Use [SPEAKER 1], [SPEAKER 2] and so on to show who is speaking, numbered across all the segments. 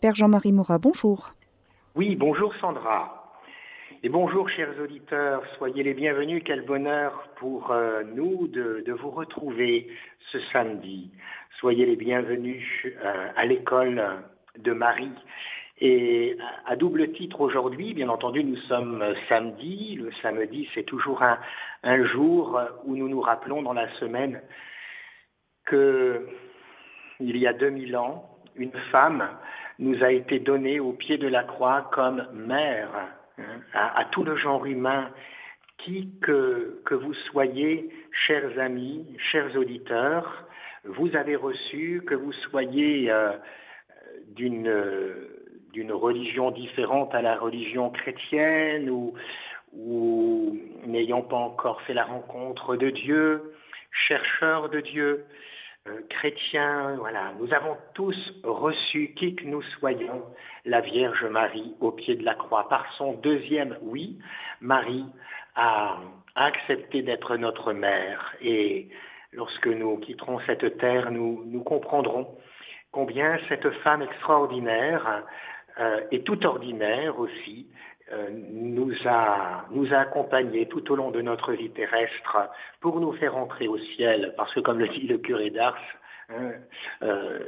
[SPEAKER 1] Père Jean-Marie Moura, bonjour.
[SPEAKER 2] Oui, bonjour Sandra. Et bonjour chers auditeurs, soyez les bienvenus, quel bonheur pour euh, nous de, vous retrouver ce samedi. Soyez les bienvenus euh, à l'école de Marie. Et à double titre aujourd'hui, bien entendu, nous sommes samedi. Le samedi, c'est toujours un, un, jour où nous nous rappelons dans la semaine que il y a 2000 ans, une femme nous a été donnée au pied de la croix comme mère Hein, à, tout le genre humain, qui que, que vous soyez, chers amis, chers auditeurs, vous avez reçu, que vous soyez euh, d'une religion différente à la religion chrétienne ou, ou n'ayant pas encore fait la rencontre de Dieu, chercheur de Dieu, chrétiens, voilà, nous avons tous reçu, qui que nous soyons, la Vierge Marie au pied de la croix. Par son deuxième oui, Marie a, accepté d'être notre mère. Et lorsque nous quitterons cette terre, nous, comprendrons combien cette femme extraordinaire euh, et tout ordinaire aussi euh, nous a, nous a accompagnés tout au long de notre vie terrestre pour nous faire entrer au ciel, parce que comme le dit le curé d'Ars, hein, euh,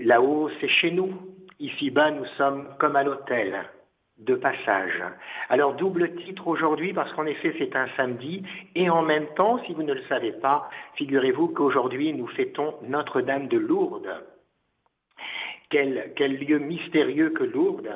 [SPEAKER 2] là-haut c'est chez nous, ici-bas nous sommes comme à l'hôtel de passage. Alors double titre aujourd'hui parce qu'en effet c'est un samedi et en même temps, si vous ne le savez pas, figurez-vous qu'aujourd'hui nous fêtons Notre-Dame de Lourdes. Quel, lieu mystérieux que Lourdes,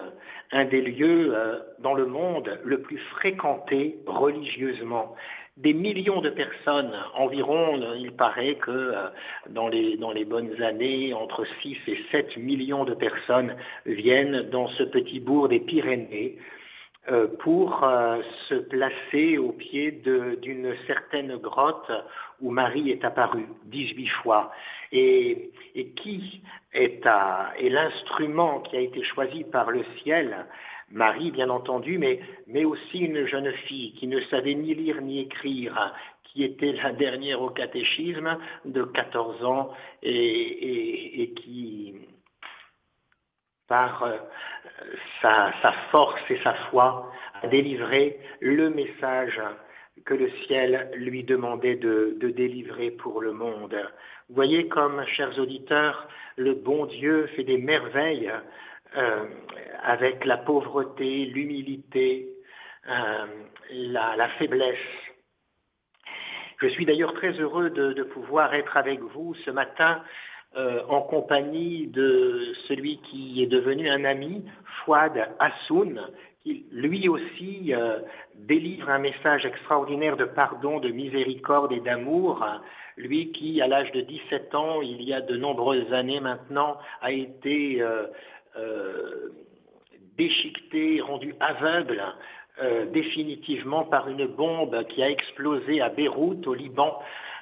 [SPEAKER 2] un des lieux euh, dans le monde le plus fréquenté religieusement. Des millions de personnes, environ, il paraît que euh, dans, les, dans les bonnes années, entre 6 et 7 millions de personnes viennent dans ce petit bourg des Pyrénées euh, pour se placer au pied d'une certaine grotte où Marie est apparue 18 fois. Et, qui est, l'instrument qui a été choisi par le ciel? Marie, bien entendu, mais, aussi une jeune fille qui ne savait ni lire ni écrire, qui était la dernière au catéchisme de 14 ans et, qui, par euh, sa, force et sa foi, a délivré le message que le ciel lui demandait de, délivrer pour le monde. Voyez comme, chers auditeurs, le bon Dieu fait des merveilles euh, avec la pauvreté, l'humilité, euh, la, faiblesse. Je suis d'ailleurs très heureux de, pouvoir être avec vous ce matin euh, en compagnie de celui qui est devenu un ami, Fouad Hassoun, lui aussi euh, délivre un message extraordinaire de pardon, de miséricorde et d'amour. Lui qui, à l'âge de 17 ans, il y a de nombreuses années maintenant, a été euh, euh, déchiqueté, rendu aveugle définitivement par une bombe qui a explosé à Beyrouth, au Liban.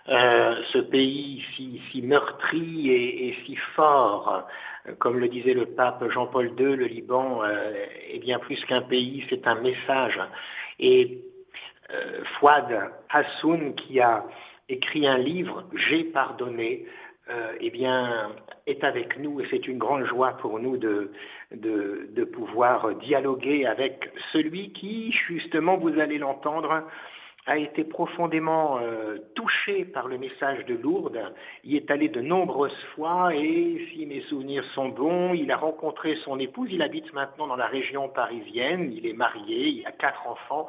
[SPEAKER 2] ce pays si, meurtri et, si fort comme le disait le pape Jean-Paul II, le Liban euh, est bien plus qu'un pays, c'est un message. Et euh, Fouad Hassoun, qui a écrit un livre, J'ai pardonné, euh, eh bien, est avec nous et c'est une grande joie pour nous de, pouvoir dialoguer avec celui qui, justement, vous allez l'entendre, a été profondément euh, touché par le message de Lourdes. Il est allé de nombreuses fois et, si mes souvenirs sont bons, il a rencontré son épouse. Il habite maintenant dans la région parisienne. Il est marié, il a quatre enfants.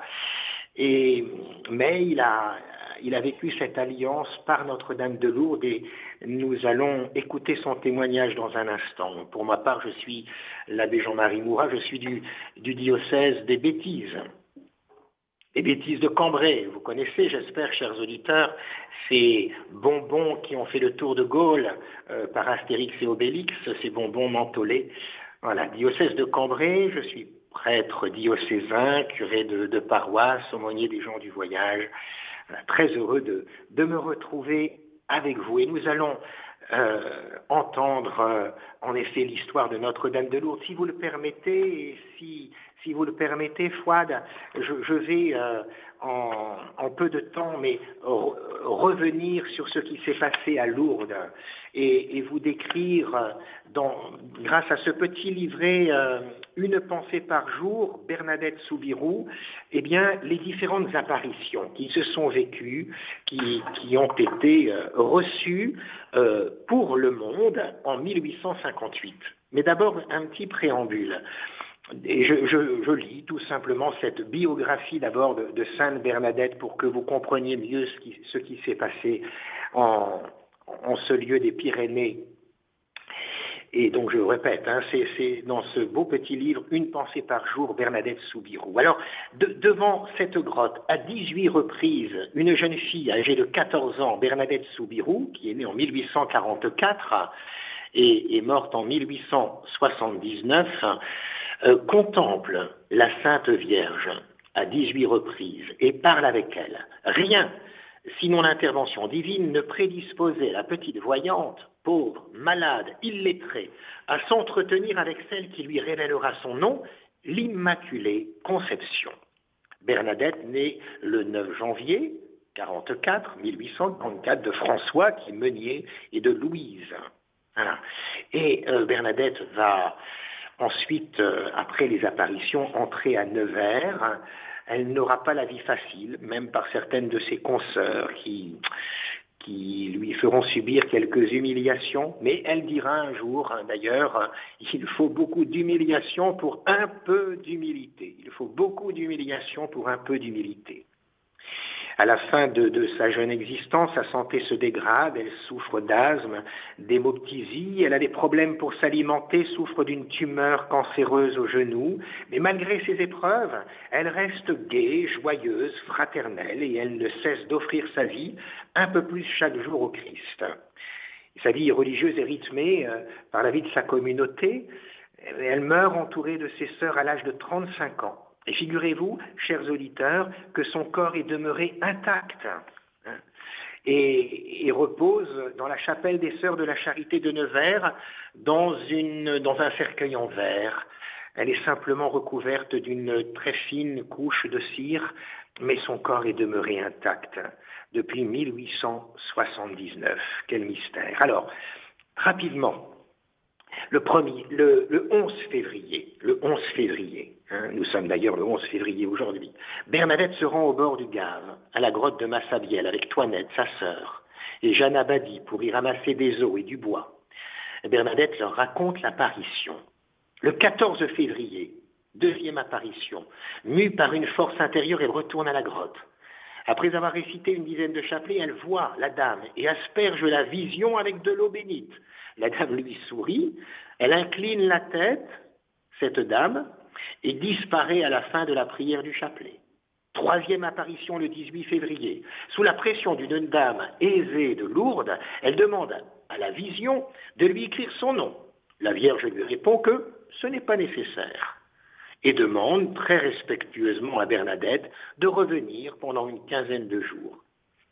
[SPEAKER 2] Et, mais il a, il a vécu cette alliance par Notre-Dame de Lourdes et nous allons écouter son témoignage dans un instant. Pour ma part, je suis l'abbé Jean-Marie Mourat, je suis du, du diocèse des bêtises les bêtises de Cambrai. Vous connaissez, j'espère, chers auditeurs, ces bonbons qui ont fait le tour de Gaulle euh, par Astérix et Obélix, ces bonbons mentholés. Voilà, diocèse de Cambrai, je suis prêtre diocésain, curé de, paroisse, aumônier des gens du voyage. très heureux de, de me retrouver avec vous. Et nous allons euh, entendre euh, en effet l'histoire de Notre-Dame de Lourdes. Si vous le permettez, si, si vous le permettez, Fouad, je, vais euh, en, peu de temps, mais revenir sur ce qui s'est passé à Lourdes et, vous décrire, grâce à ce petit livret, Une pensée par jour, Bernadette Soubirou, eh bien, les différentes apparitions qui se sont vécues, qui, qui ont été reçues euh, pour le monde en 1858. Mais d'abord, un petit préambule. Et je, lis tout simplement cette biographie d'abord de, Sainte Bernadette pour que vous compreniez mieux ce qui, s'est passé en, ce lieu des Pyrénées et donc je répète, hein, c'est dans ce beau petit livre Une pensée par jour, Bernadette Soubirou. Alors, devant cette grotte, à 18 reprises, une jeune fille âgée de 14 ans, Bernadette Soubirou, qui est née en 1844 et est morte en 1879, euh, contemple la Sainte Vierge à 18 reprises et parle avec elle. Rien, sinon l'intervention divine, ne prédisposait la petite voyante pauvre, malade, illettré, à s'entretenir avec celle qui lui révélera son nom, l'Immaculée Conception. Bernadette née le 9 janvier 44, 1844 de François qui Meunier et de Louise. Et euh, Bernadette va ensuite, euh, après les apparitions, entrer à Nevers. Elle n'aura pas la vie facile, même par certaines de ses consoeurs qui, qui lui feront subir quelques humiliations, mais elle dira un jour, hein, d'ailleurs, il faut beaucoup d'humiliation pour un peu d'humilité. Il faut beaucoup d'humiliation pour un peu d'humilité. À la fin de, sa jeune existence, sa santé se dégrade, elle souffre d'asthme, d'hémoptysie, elle a des problèmes pour s'alimenter, souffre d'une tumeur cancéreuse au genou, mais malgré ces épreuves, elle reste gaie, joyeuse, fraternelle, et elle ne cesse d'offrir sa vie un peu plus chaque jour au Christ. Sa vie religieuse est rythmée euh, par la vie de sa communauté. Elle meurt entourée de ses sœurs à l'âge de 35 ans. Et figurez-vous, chers auditeurs, que son corps est demeuré intact hein, et, repose dans la chapelle des Sœurs de la Charité de Nevers dans, un cercueil en verre. Elle est simplement recouverte d'une très fine couche de cire, mais son corps est demeuré intact depuis 1879. Quel mystère. Alors, rapidement, le, premier, le, 11 février, le 11 février, hein, nous sommes d'ailleurs le 11 février aujourd'hui, Bernadette se rend au bord du Gave, à la grotte de Massabielle, avec Toinette, sa sœur, et Jeanne Abadi pour y ramasser des eaux et du bois. Bernadette leur raconte l'apparition. Le 14 février, deuxième apparition, mue par une force intérieure, elle retourne à la grotte. Après avoir récité une dizaine de chapelets, elle voit la dame et asperge la vision avec de l'eau bénite. La dame lui sourit, elle incline la tête, cette dame, et disparaît à la fin de la prière du chapelet. Troisième apparition le 18 février. Sous la pression d'une dame aisée de Lourdes, elle demande à la vision de lui écrire son nom. La Vierge lui répond que ce n'est pas nécessaire et demande très respectueusement à Bernadette de revenir pendant une quinzaine de jours.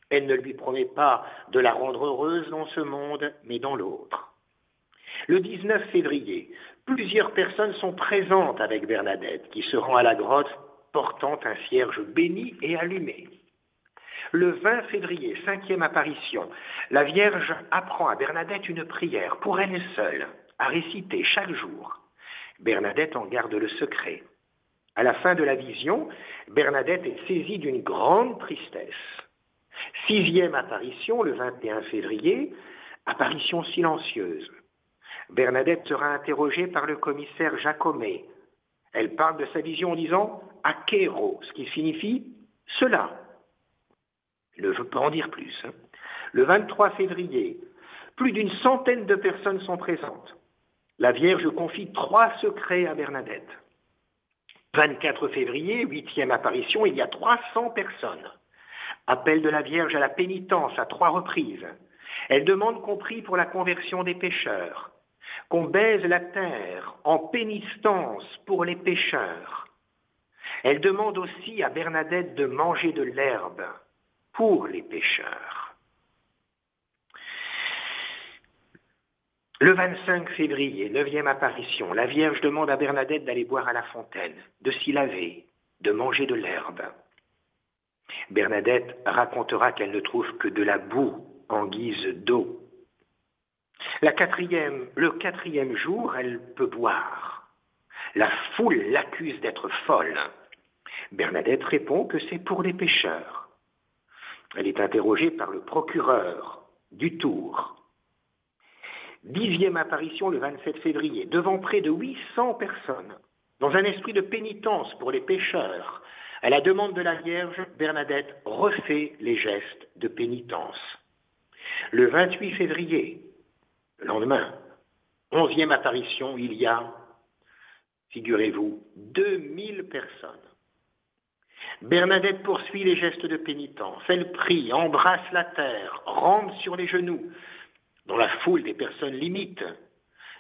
[SPEAKER 2] Elle ne lui promet pas de la rendre heureuse dans ce monde, mais dans l'autre. Le 19 février, plusieurs personnes sont présentes avec Bernadette, qui se rend à la grotte portant un cierge béni et allumé. Le 20 février, cinquième apparition, la Vierge apprend à Bernadette une prière pour elle seule, à réciter chaque jour. Bernadette en garde le secret. À la fin de la vision, Bernadette est saisie d'une grande tristesse. Sixième apparition, le 21 février, apparition silencieuse. Bernadette sera interrogée par le commissaire Jacomet. Elle parle de sa vision en disant Akero, ce qui signifie cela. Ne veut pas en dire plus. Hein. Le 23 février, plus d'une centaine de personnes sont présentes. La Vierge confie trois secrets à Bernadette. 24 février, huitième apparition, il y a 300 personnes. Appel de la Vierge à la pénitence à trois reprises. Elle demande qu'on prie pour la conversion des pécheurs qu'on baise la terre en pénitence pour les pécheurs. Elle demande aussi à Bernadette de manger de l'herbe pour les pécheurs. Le 25 février, neuvième apparition, la Vierge demande à Bernadette d'aller boire à la fontaine, de s'y laver, de manger de l'herbe. Bernadette racontera qu'elle ne trouve que de la boue en guise d'eau. Le quatrième jour, elle peut boire. La foule l'accuse d'être folle. Bernadette répond que c'est pour les pécheurs. Elle est interrogée par le procureur du Tour. Dixième apparition le 27 février, devant près de 800 personnes, dans un esprit de pénitence pour les pécheurs. À la demande de la Vierge, Bernadette refait les gestes de pénitence. Le 28 février, le lendemain, onzième apparition, il y a, figurez-vous, 2000 personnes. Bernadette poursuit les gestes de pénitence. Elle prie, embrasse la terre, rampe sur les genoux. Dans la foule des personnes limites,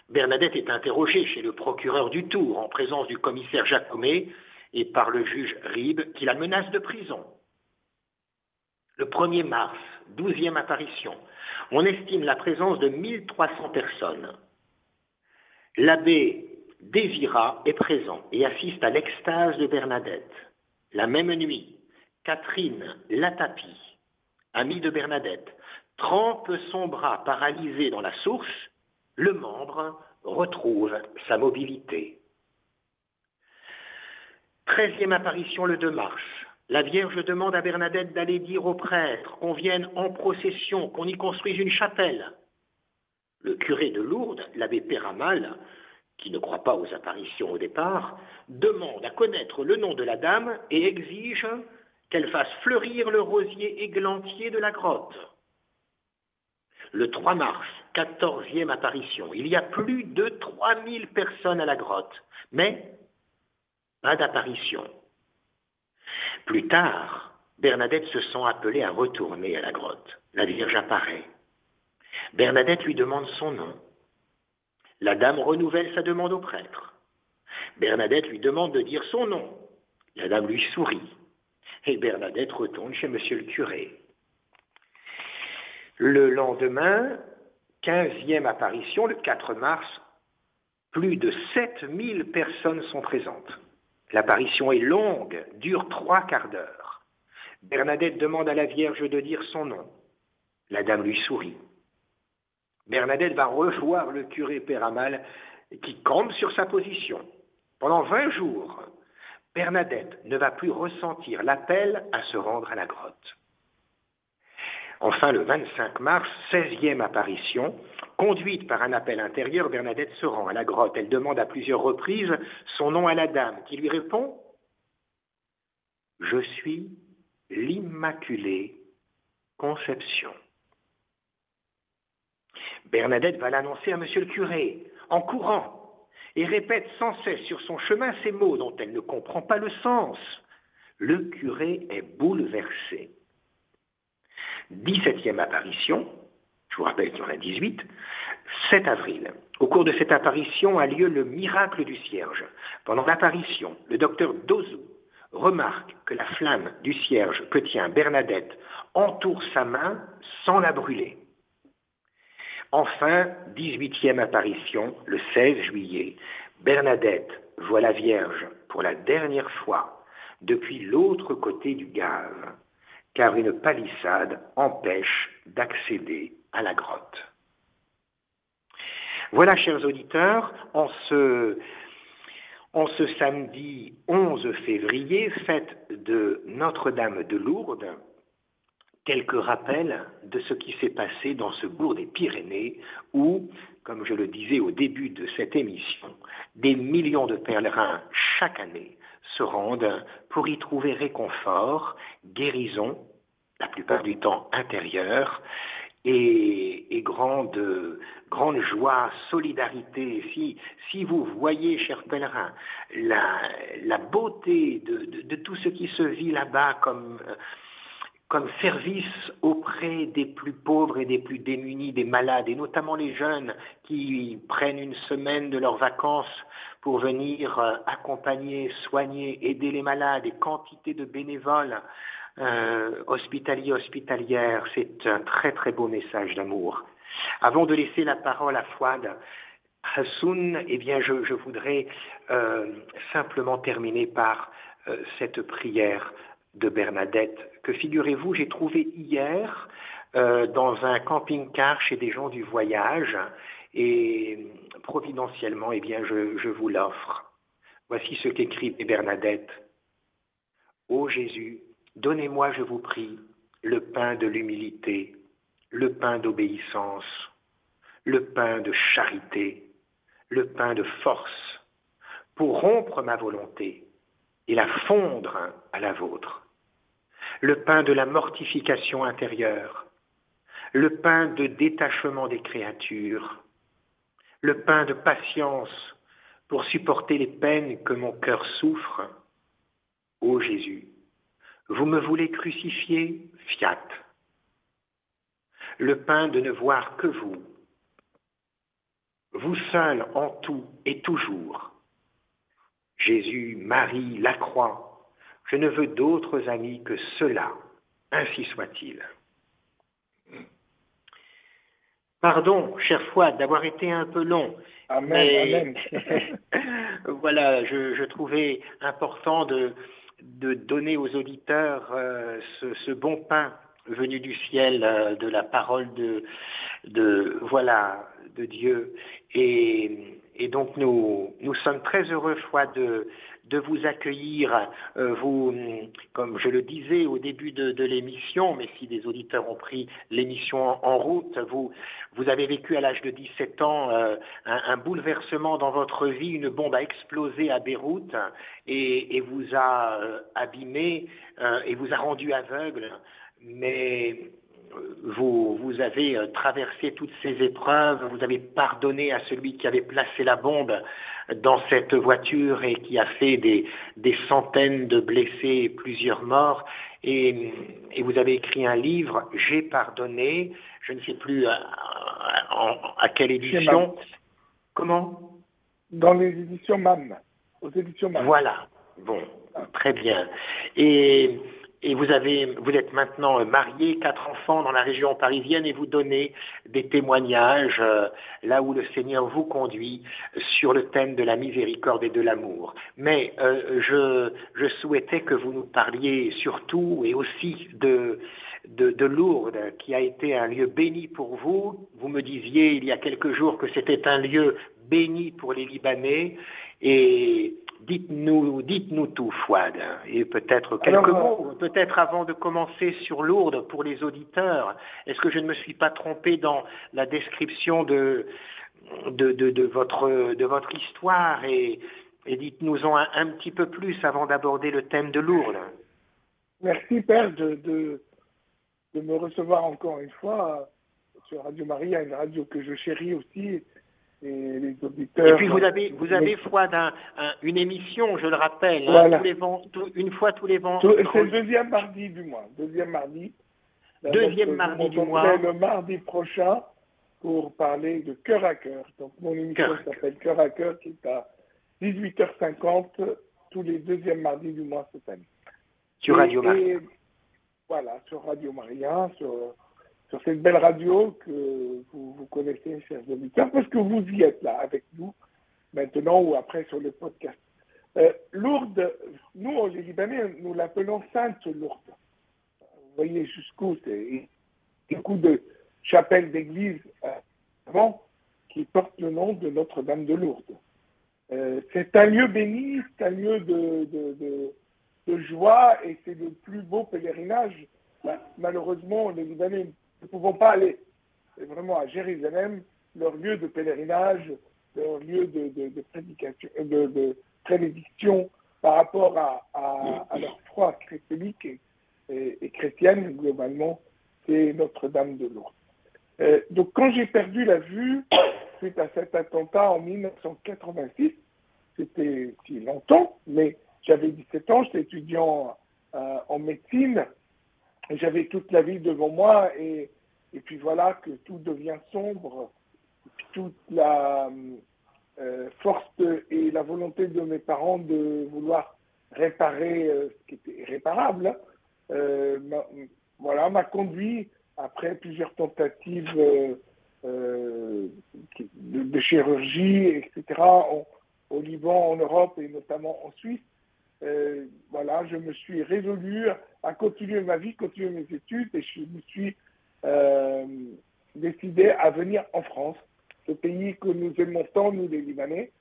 [SPEAKER 2] Bernadette est interrogée chez le procureur du Tour en présence du commissaire Jacomet et par le juge Ribes qui la menace de prison. Le 1er mars, douzième apparition, on estime la présence de 1300 personnes. L'abbé Désira est présent et assiste à l'extase de Bernadette. La même nuit, Catherine Latapi, amie de Bernadette, trempe son bras paralysé dans la source, le membre retrouve sa mobilité. Treizième apparition le 2 mars. La Vierge demande à Bernadette d'aller dire aux prêtres qu'on vienne en procession, qu'on y construise une chapelle. Le curé de Lourdes, l'abbé Péramal, qui ne croit pas aux apparitions au départ, demande à connaître le nom de la dame et exige qu'elle fasse fleurir le rosier églantier de la grotte. Le 3 mars, quatorzième apparition, il y a plus de 3000 personnes à la grotte, mais pas d'apparition. Plus tard, Bernadette se sent appelée à retourner à la grotte. La Vierge apparaît. Bernadette lui demande son nom. La dame renouvelle sa demande au prêtre. Bernadette lui demande de dire son nom. La dame lui sourit. Et Bernadette retourne chez monsieur le curé. Le lendemain, quinzième apparition, le 4 mars, plus de 7000 personnes sont présentes. L'apparition est longue, dure trois quarts d'heure. Bernadette demande à la Vierge de dire son nom. La dame lui sourit. Bernadette va revoir le curé Péramal qui campe sur sa position. Pendant 20 jours, Bernadette ne va plus ressentir l'appel à se rendre à la grotte. Enfin, le 25 mars, 16e apparition, conduite par un appel intérieur, Bernadette se rend à la grotte. Elle demande à plusieurs reprises son nom à la dame, qui lui répond Je suis l'Immaculée Conception. Bernadette va l'annoncer à monsieur le curé, en courant, et répète sans cesse sur son chemin ces mots dont elle ne comprend pas le sens. Le curé est bouleversé. 17e apparition, je vous rappelle qu'il y en a 18, 7 avril. Au cours de cette apparition a lieu le miracle du cierge. Pendant l'apparition, le docteur Dozou remarque que la flamme du cierge que tient Bernadette entoure sa main sans la brûler. Enfin, 18e apparition, le 16 juillet, Bernadette voit la Vierge pour la dernière fois depuis l'autre côté du gaz, car une palissade empêche d'accéder à la grotte. Voilà, chers auditeurs, en ce, samedi 11 février, fête de Notre-Dame de Lourdes, quelques rappels de ce qui s'est passé dans ce bourg des Pyrénées où, comme je le disais au début de cette émission, des millions de pèlerins chaque année se rendent pour y trouver réconfort, guérison, la plupart du temps intérieure, et, grande, grande joie, solidarité. Si, si vous voyez, chers pèlerins, la, la beauté de, de, de, tout ce qui se vit là-bas comme comme service auprès des plus pauvres et des plus démunis, des malades, et notamment les jeunes qui prennent une semaine de leurs vacances pour venir euh, accompagner, soigner, aider les malades, et quantité de bénévoles euh, hospitaliers, hospitalières. C'est un très très beau message d'amour. Avant de laisser la parole à Fouad Hassoun, eh bien, je, voudrais euh, simplement terminer par euh, cette prière de Bernadette que, figurez-vous, j'ai trouvée hier euh, dans un camping-car chez des gens du voyage et providentiellement, eh bien, je, je vous l'offre. Voici ce qu'écrit Bernadette. Ô Jésus, donnez-moi, je vous prie, le pain de l'humilité, le pain d'obéissance, le pain de charité, le pain de force, pour rompre ma volonté et la fondre à la vôtre, le pain de la mortification intérieure, le pain de détachement des créatures, le pain de patience pour supporter les peines que mon cœur souffre. Ô Jésus, vous me voulez crucifier, fiat. Le pain de ne voir que vous, vous seul en tout et toujours. Jésus, Marie, la croix, je ne veux d'autres amis que cela, ainsi soit-il. Pardon, chère foi, d'avoir été un peu long.
[SPEAKER 1] Amen,
[SPEAKER 2] voilà, je, trouvais important de, de donner aux auditeurs euh, ce, bon pain venu du ciel, euh, de la parole de, de, voilà, de Dieu. Et, et donc nous, nous sommes très heureux, foi, de, de vous accueillir, euh, vous, comme je le disais au début de, l'émission, mais si des auditeurs ont pris l'émission en route, vous, avez vécu à l'âge de 17 ans euh, un, bouleversement dans votre vie, une bombe a explosé à Beyrouth et, vous a euh, abîmé et vous a rendu aveugle. Mais vous, vous avez euh, traversé toutes ces épreuves, vous avez pardonné à celui qui avait placé la bombe dans cette voiture et qui a fait des, des centaines de blessés et plusieurs morts. Et, et, vous avez écrit un livre, J'ai pardonné, je ne sais plus à, à, quelle édition. Comment?
[SPEAKER 1] Dans les éditions MAM, aux éditions MAM.
[SPEAKER 2] Voilà, bon, très bien. Et et vous, avez, vous êtes maintenant marié, quatre enfants dans la région parisienne et vous donnez des témoignages euh, là où le Seigneur vous conduit sur le thème de la miséricorde et de l'amour. Mais euh, je, je, souhaitais que vous nous parliez surtout et aussi de, de, de, Lourdes, qui a été un lieu béni pour vous. Vous me disiez il y a quelques jours que c'était un lieu béni pour les Libanais. Et Dites-nous, dites-nous tout, Fouad, et peut-être quelques mots, peut-être avant de commencer sur Lourdes pour les auditeurs. Est-ce que je ne me suis pas trompé dans la description de, de, votre, de votre histoire et, dites-nous-en un, petit peu plus avant d'aborder le thème de Lourdes?
[SPEAKER 1] Merci, Père, de, de, me recevoir encore une fois sur Radio Maria, une radio que je chéris aussi et les auditeurs.
[SPEAKER 2] Et puis vous avez, vous avez foi d'un, une émission, je le rappelle, hein, tous les une fois tous les vents.
[SPEAKER 1] C'est le deuxième mardi du mois. Deuxième mardi.
[SPEAKER 2] Deuxième mardi du mois.
[SPEAKER 1] Le mardi prochain pour parler de cœur à cœur. Donc mon émission s'appelle Cœur à cœur qui est à 18h50 tous les deuxièmes mardis du mois cette année.
[SPEAKER 2] Sur Radio Maria.
[SPEAKER 1] Voilà, sur Radio Maria, sur sur cette belle radio que vous, vous connaissez, chers auditeurs, parce que vous y êtes là avec nous, maintenant ou après sur le podcast. Euh, Lourdes, nous, les Libanais, nous l'appelons Sainte Lourdes. Vous voyez jusqu'où c'est beaucoup de chapelles d'église euh, avant qui portent le nom de Notre-Dame de Lourdes. Euh, c'est un lieu béni, c'est un lieu de, joie et c'est le plus beau pèlerinage. Malheureusement, les Libanais ne pouvons pas aller vraiment à Jérusalem, leur lieu de pèlerinage, leur lieu de, prédication, de, prédiction par rapport à, leur foi chrétienne et, chrétienne, globalement, c'est Notre-Dame de Lourdes. Euh, donc quand j'ai perdu la vue suite à cet attentat en 1986, c'était si longtemps, mais j'avais 17 ans, j'étais étudiant euh, en médecine, j'avais toute la vie devant moi et, et puis voilà que tout devient sombre, toute la euh, force et la volonté de mes parents de vouloir réparer euh, ce qui était irréparable, euh, voilà, m'a conduit, après plusieurs tentatives de, chirurgie, etc., au Liban, en Europe et notamment en Suisse. voilà, je me suis résolu à continuer ma vie, continuer mes études et je me suis décidé à venir en France, ce pays que nous aimons tant, nous les Libanais,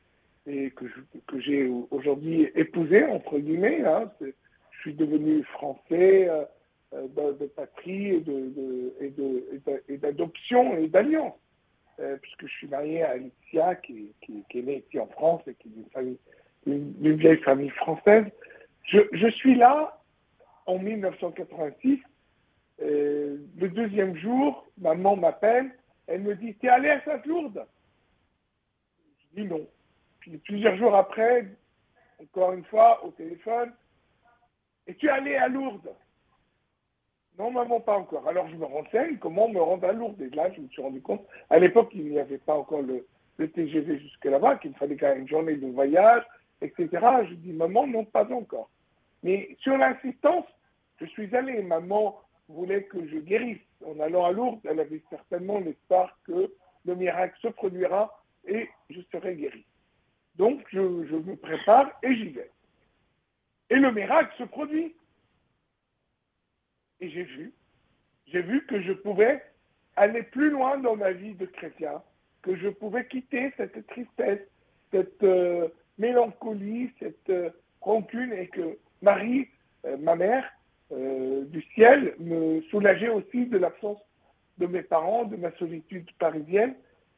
[SPEAKER 1] et que, que j'ai aujourd'hui épousé, entre guillemets. Hein. Je suis devenu français euh, euh, de, patrie et, d'adoption et d'alliance, euh, puisque je suis marié à Alicia, qui, est née ici en France et qui est d'une vieille famille française. Je, suis là en 1986. le deuxième jour, maman m'appelle, elle me dit, t'es allé à Sainte-Lourde Je dis non. Puis plusieurs jours après, encore une fois, au téléphone, es-tu allé à Lourdes? Non, maman, pas encore. Alors je me renseigne comment me rendre à Lourdes? Et là, je me suis rendu compte, à l'époque, il n'y avait pas encore le, TGV jusque là-bas, qu'il fallait quand même une journée de voyage, etc. Je dis, maman, non, pas encore. Mais sur l'insistance, je suis allé. Maman voulait que je guérisse. En allant à Lourdes, elle avait certainement l'espoir que le miracle se produira et je serai guéri. Donc, je, me prépare et j'y vais. Et le miracle se produit. Et j'ai vu, j'ai vu que je pouvais aller plus loin dans ma vie de chrétien, que je pouvais quitter cette tristesse, cette euh, mélancolie, cette euh, rancune, et que Marie, euh, ma mère, du ciel, me soulageait aussi de l'absence de mes parents, de ma solitude parisienne.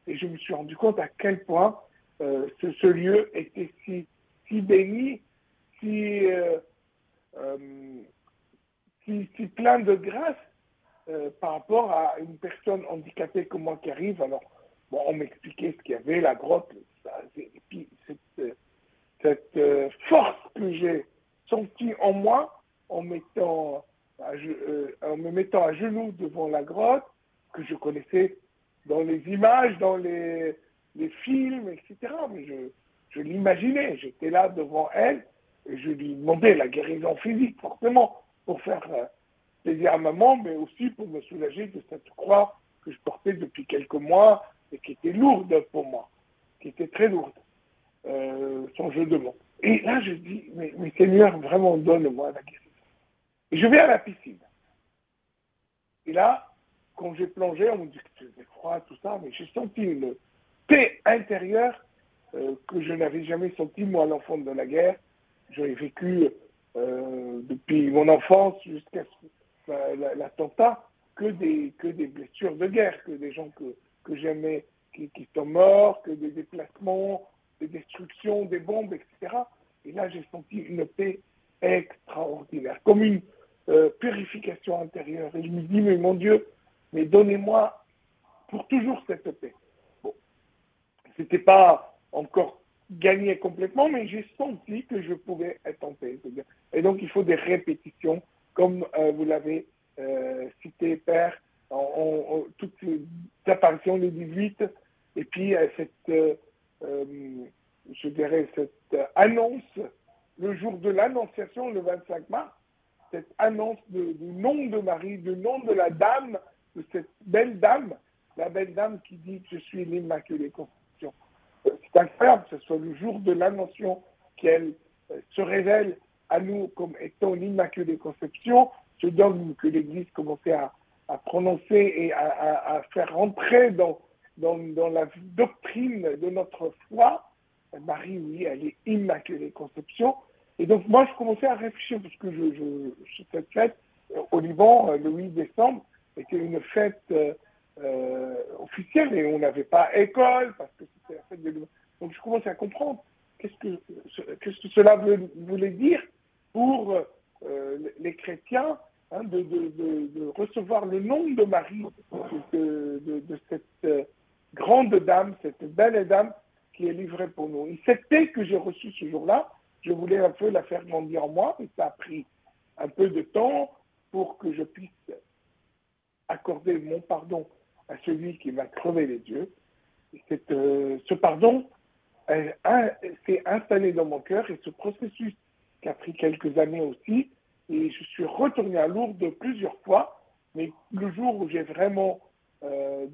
[SPEAKER 1] Et je me suis rendu compte à quel point euh, ce, lieu était si, béni, si, euh, euh, si, si, plein de grâce par rapport à une personne handicapée comme moi qui arrive. Alors, bon, on m'expliquait ce qu'il y avait, la grotte, et puis cette force que j'ai sentie en moi en, mettant en me mettant à genoux devant la grotte, que je connaissais dans les images, dans les, les films, etc. Mais je, je l'imaginais, j'étais là devant elle et je lui demandais la guérison physique, forcément, pour faire euh, plaisir à maman, mais aussi pour me soulager de cette croix que je portais depuis quelques mois et qui était lourde pour moi, qui était très lourde, euh, son jeu de mots. Et là, je dis, mais, mais Seigneur, vraiment, donne-moi la guérison. Je vais à la piscine. Et là, quand j'ai plongé, on me dit que c'était froid, tout ça, mais j'ai senti une, paix intérieure euh, que je n'avais jamais senti, moi, l'enfant de la guerre. J'ai vécu euh, depuis mon enfance jusqu'à l'attentat que des, que des blessures de guerre, que des gens que, que j'aimais qui, qui, sont morts, que des déplacements, des destructions, des bombes, etc. Et là, j'ai senti une paix extraordinaire, comme une euh, purification intérieure. Et je me dis, mais mon Dieu, mais donnez-moi pour toujours cette paix c'était pas encore gagné complètement, mais j'ai senti que je pouvais être en paix. Et donc, il faut des répétitions, comme euh, vous l'avez euh, cité, Père, en, toutes ces apparitions, les 18, et puis cette, je dirais, cette annonce, le jour de l'annonciation, le 25 mars, cette annonce du nom de Marie, du nom de la dame, de cette belle dame, la belle dame qui dit je suis l'Immaculée c'est incroyable que ce soit le jour de l'annonce qu'elle euh, se révèle à nous comme étant l'Immaculée Conception, ce dogme que l'Église commençait à, prononcer et à, faire rentrer dans, dans, la doctrine de notre foi. Marie, oui, elle est Immaculée Conception. Et donc moi, je commençais à réfléchir, parce que je, cette fête euh, au Liban, euh, le 8 décembre, était une fête officielle et on n'avait pas école, parce que c'était la fête de donc je commence à comprendre qu'est-ce que, qu'est-ce que cela voulait dire pour euh, les chrétiens hein, de, de, recevoir le nom de Marie, de, cette euh, grande dame, cette belle dame qui est livrée pour nous. Et paix que j'ai reçue ce jour-là, je voulais un peu la faire grandir en moi, et ça a pris un peu de temps pour que je puisse accorder mon pardon à celui qui m'a crevé les yeux. Euh, ce pardon, s'est installé dans mon cœur et ce processus qui a pris quelques années aussi, et je suis retourné à Lourdes plusieurs fois, mais le jour où j'ai vraiment euh,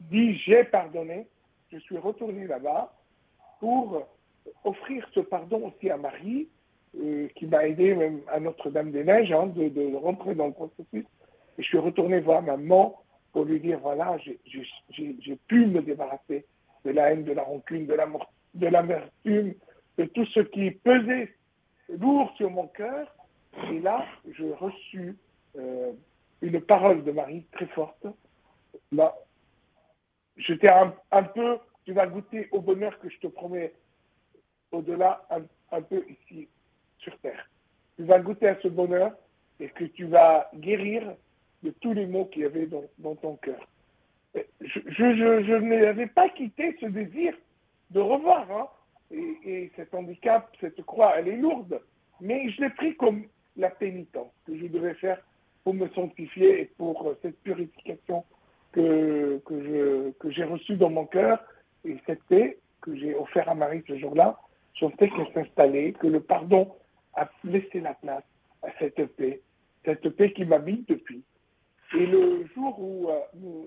[SPEAKER 1] dit j'ai pardonné, je suis retourné là-bas pour offrir ce pardon aussi à Marie, euh, qui m'a aidé même à Notre-Dame-des-Neiges hein, de, rentrer dans le processus. Et je suis retourné voir maman pour lui dire, voilà, j'ai pu me débarrasser de la haine, de la rancune, de l'amertume, de, tout ce qui pesait lourd sur mon cœur. Et là, j'ai reçu euh, une parole de Marie très forte. Là, j'étais un, un, peu, tu vas goûter au bonheur que je te promets au-delà, un, peu ici sur Terre. Tu vas goûter à ce bonheur et que tu vas guérir de tous les maux qu'il y avait dans, ton cœur. Je, je, n'avais pas quitté ce désir de revoir. Hein. Et, et, cet handicap, cette croix, elle est lourde. Mais je l'ai pris comme la pénitence que je devais faire pour me sanctifier et pour cette purification que, que j'ai reçue dans mon cœur. Et cette paix que j'ai offert à Marie ce jour-là, sentais qu'elle s'installait, que le pardon a laissé la place à cette paix, cette paix qui m'habite depuis. Et le jour où euh, nous,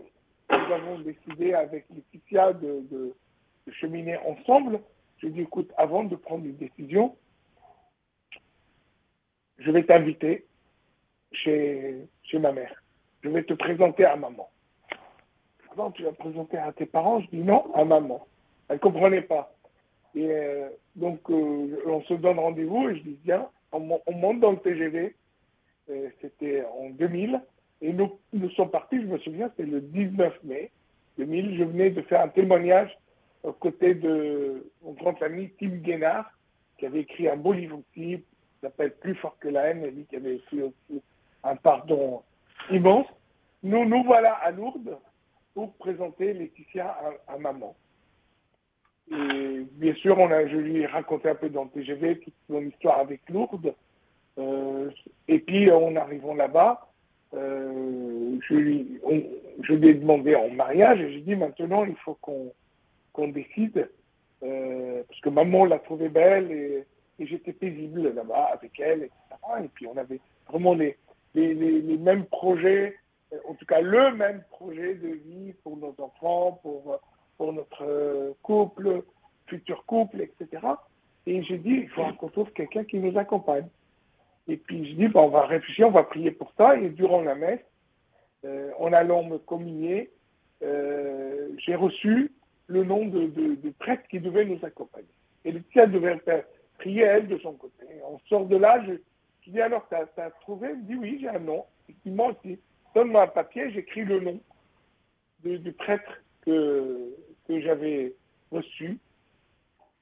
[SPEAKER 1] avons décidé avec Laetitia de, cheminer ensemble, je dis écoute, avant de prendre une décision, je vais t'inviter chez, ma mère. Je vais te présenter à maman. Non, tu vas présenter à tes parents Je dis non, à maman. Elle ne comprenait pas. Et euh, donc, euh, on se donne rendez-vous et je dis, viens, on, monte dans le TGV. Euh, c'était en 2000. Et nous, nous sommes partis, je me souviens, c'était le 19 mai 2000. Je venais de faire un témoignage aux côtés de mon grand ami Tim Guénard, qui avait écrit un beau livre aussi, qui s'appelle Plus fort que la haine, et lui qui avait écrit aussi un pardon immense. Nous, nous voilà à Lourdes pour présenter Laetitia à maman. Et bien sûr, on a, je lui ai raconté un peu dans le TGV toute mon histoire avec Lourdes. Euh, et puis, en arrivant là-bas, euh, je, lui, je lui ai demandé en mariage et j'ai dit maintenant, il faut qu'on qu'on décide. Euh, parce que maman l'a trouvée belle et, et j'étais paisible là-bas avec elle, etc. Et puis, on avait vraiment les, les, les, les mêmes projets, en tout cas le même projet de vie pour nos enfants, pour pour notre euh, couple, futur couple, etc. Et j'ai dit, il faut qu'on trouve quelqu'un qui nous accompagne. Et puis je dis, bon, on va réfléchir, on va prier pour ça. Et durant la messe, euh, en allant me communier, euh, j'ai reçu le nom de, prêtre qui devait nous accompagner. Et le tien devait prier elle de son côté. On sort de là, je, je dis alors, tu as, trouvé? Il me dit oui, j'ai un nom. Effectivement, donne-moi un papier, j'écris le nom du prêtre que, j'avais reçu.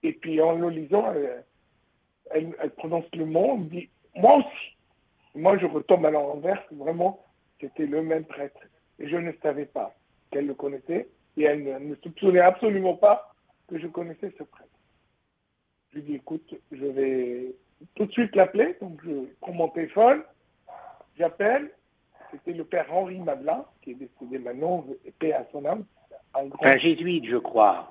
[SPEAKER 1] Et puis en le lisant, elle, prononce le mot, elle dit Moi aussi. Moi, je retombe à l'envers, vraiment, c'était le même prêtre. Et je ne savais pas qu'elle le connaissait, et elle ne, soupçonnait absolument pas que je connaissais ce prêtre. Je lui dis Écoute, je vais tout de suite l'appeler. Donc, je prends mon téléphone, j'appelle. C'était le père Henri Madelin, qui est décédé maintenant, et paix à son âme.
[SPEAKER 2] Un, jésuite, je crois.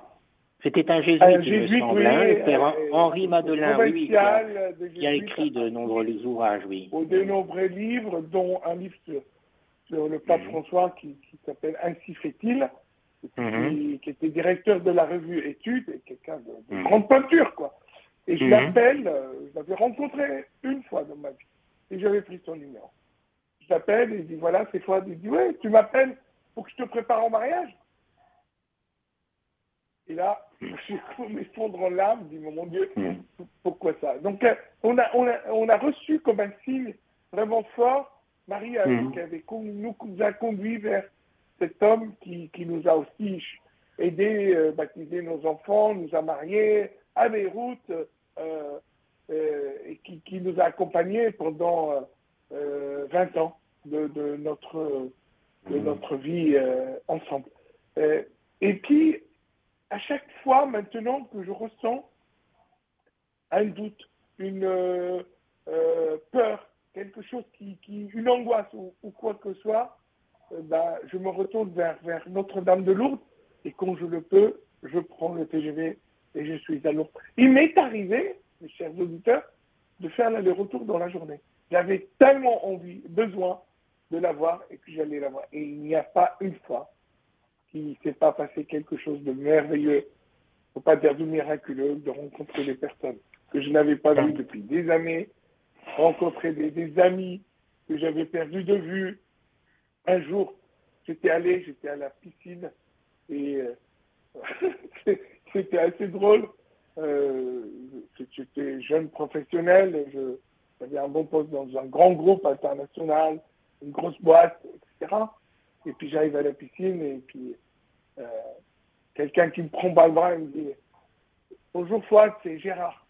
[SPEAKER 2] C'était un jésuite, un jésuite, me semble, oui, hein, Henri Madelin, oui, qui a, écrit de nombreux ouvrages, oui.
[SPEAKER 1] De nombreux livres, dont un livre sur, le pape mhm. François qui, s'appelle Ainsi fait-il, mhm. qui, était directeur de la revue Études, et quelqu'un de, mhm. grande peinture, quoi. Et je l'appelle, euh, je l'avais rencontré une fois dans ma vie, et j'avais pris son numéro. Je l'appelle et il dit, voilà, c'est toi. Il dit, ouais, tu m'appelles pour que je te prépare au mariage et là, je m'effondre en larmes, je dis, mon Dieu, hmm. pourquoi ça? Donc, euh, on a, on, a, on a reçu comme un signe vraiment fort, Marie hmm. qui avait, nous, a conduit vers cet homme qui, qui nous a aussi aidé, euh, baptisé nos enfants, nous a mariés à Beyrouth, euh, euh, et qui, qui, nous a accompagnés pendant 20 ans de, de notre, de hmm. notre vie ensemble. et puis, à chaque fois maintenant que je ressens un doute, une euh, euh, peur, quelque chose qui, une angoisse ou, quoi que ce soit, euh, bah, je me retourne vers, Notre-Dame de Lourdes et quand je le peux, je prends le TGV et je suis à Lourdes. Il m'est arrivé, mes chers auditeurs, de faire l'aller-retour dans la journée. J'avais tellement envie, besoin de la voir et puis j'allais la voir. Et il n'y a pas une fois qu'il ne s'est pas passé quelque chose de merveilleux, faut pas dire de miraculeux, de rencontrer des personnes que je n'avais pas vues depuis des années, rencontrer des, amis que j'avais perdus de vue. Un jour, j'étais allé, j'étais à la piscine et euh, c'était assez drôle. Euh, j'étais jeune professionnel, j'avais un bon poste dans un grand groupe international, une grosse boîte, etc. Et puis j'arrive à la piscine et puis euh, quelqu'un qui me prend par le bras et me dit Bonjour Fouad, c'est Gérard.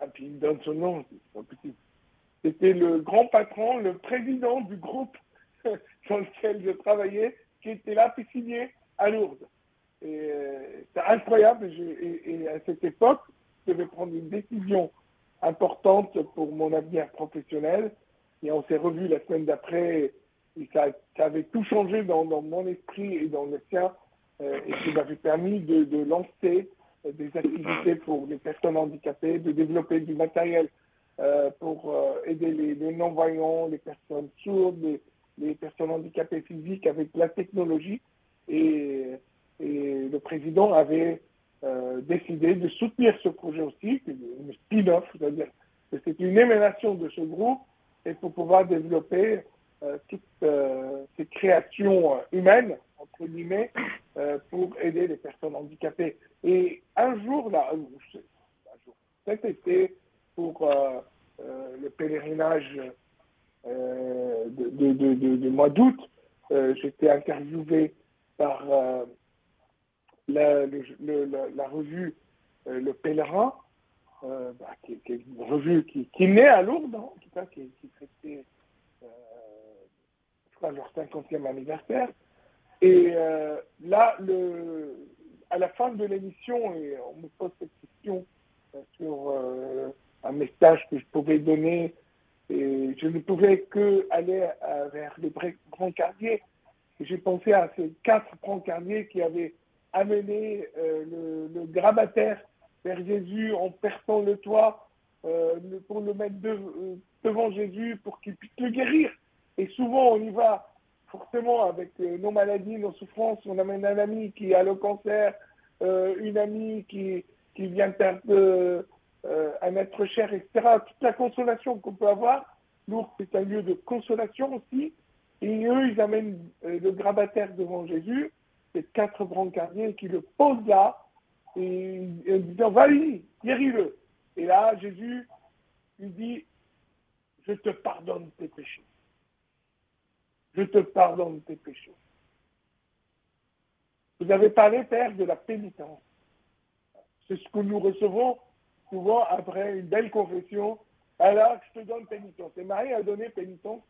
[SPEAKER 1] Ah, puis il me donne son nom, C'était le grand patron, le président du groupe dans lequel je travaillais, qui était là, piscinier à Lourdes. Et euh, c'est incroyable. et, à cette époque, je devais prendre une décision importante pour mon avenir professionnel. Et on s'est revu la semaine d'après et ça, avait tout changé dans, mon esprit et dans le sien euh, et qui m'avait permis de, lancer euh, des activités pour les personnes handicapées, de développer du matériel euh, pour aider les, non-voyants, les personnes sourdes, les, personnes handicapées physiques avec la technologie. Et, le président avait décidé de soutenir ce projet aussi, une spin-off, c'est-à-dire que c'est une émanation de ce groupe, et pour pouvoir développer toutes euh, ces créations euh, humaines, entre guillemets, pour aider les personnes handicapées. Et un jour, là, cet été, pour le pèlerinage de, mois d'août, j'étais interviewé par la, revue Le Pèlerin, bah, qui, est une revue qui, qui naît à Lourdes, hein, en tout qui, qui traitait leur 50e anniversaire. Et euh, là, le, à la fin de l'émission, et on me pose cette question euh, sur euh, un message que je pouvais donner, et je ne pouvais que aller vers les brancardiers. J'ai pensé à ces quatre brancardiers qui avaient amené le, le, grabataire vers Jésus en perçant le toit pour le mettre devant Jésus pour qu'il puisse le guérir. Et souvent, on y va forcément avec euh, nos maladies, nos souffrances. On amène un ami qui a le cancer, euh, une amie qui, qui vient perdre euh, un être cher, etc. Toute la consolation qu'on peut avoir. Lourdes, c'est un lieu de consolation aussi. Et eux, ils amènent le grabataire devant Jésus, ces quatre brancardiers qui le posent là, et, en disant, vas-y, guéris-le. Et là, Jésus lui dit, je te pardonne tes péchés je te pardonne tes péchés. Vous avez parlé, Père, de la pénitence. C'est ce que nous recevons souvent après une belle confession. Alors, je te donne pénitence. Et Marie a donné pénitence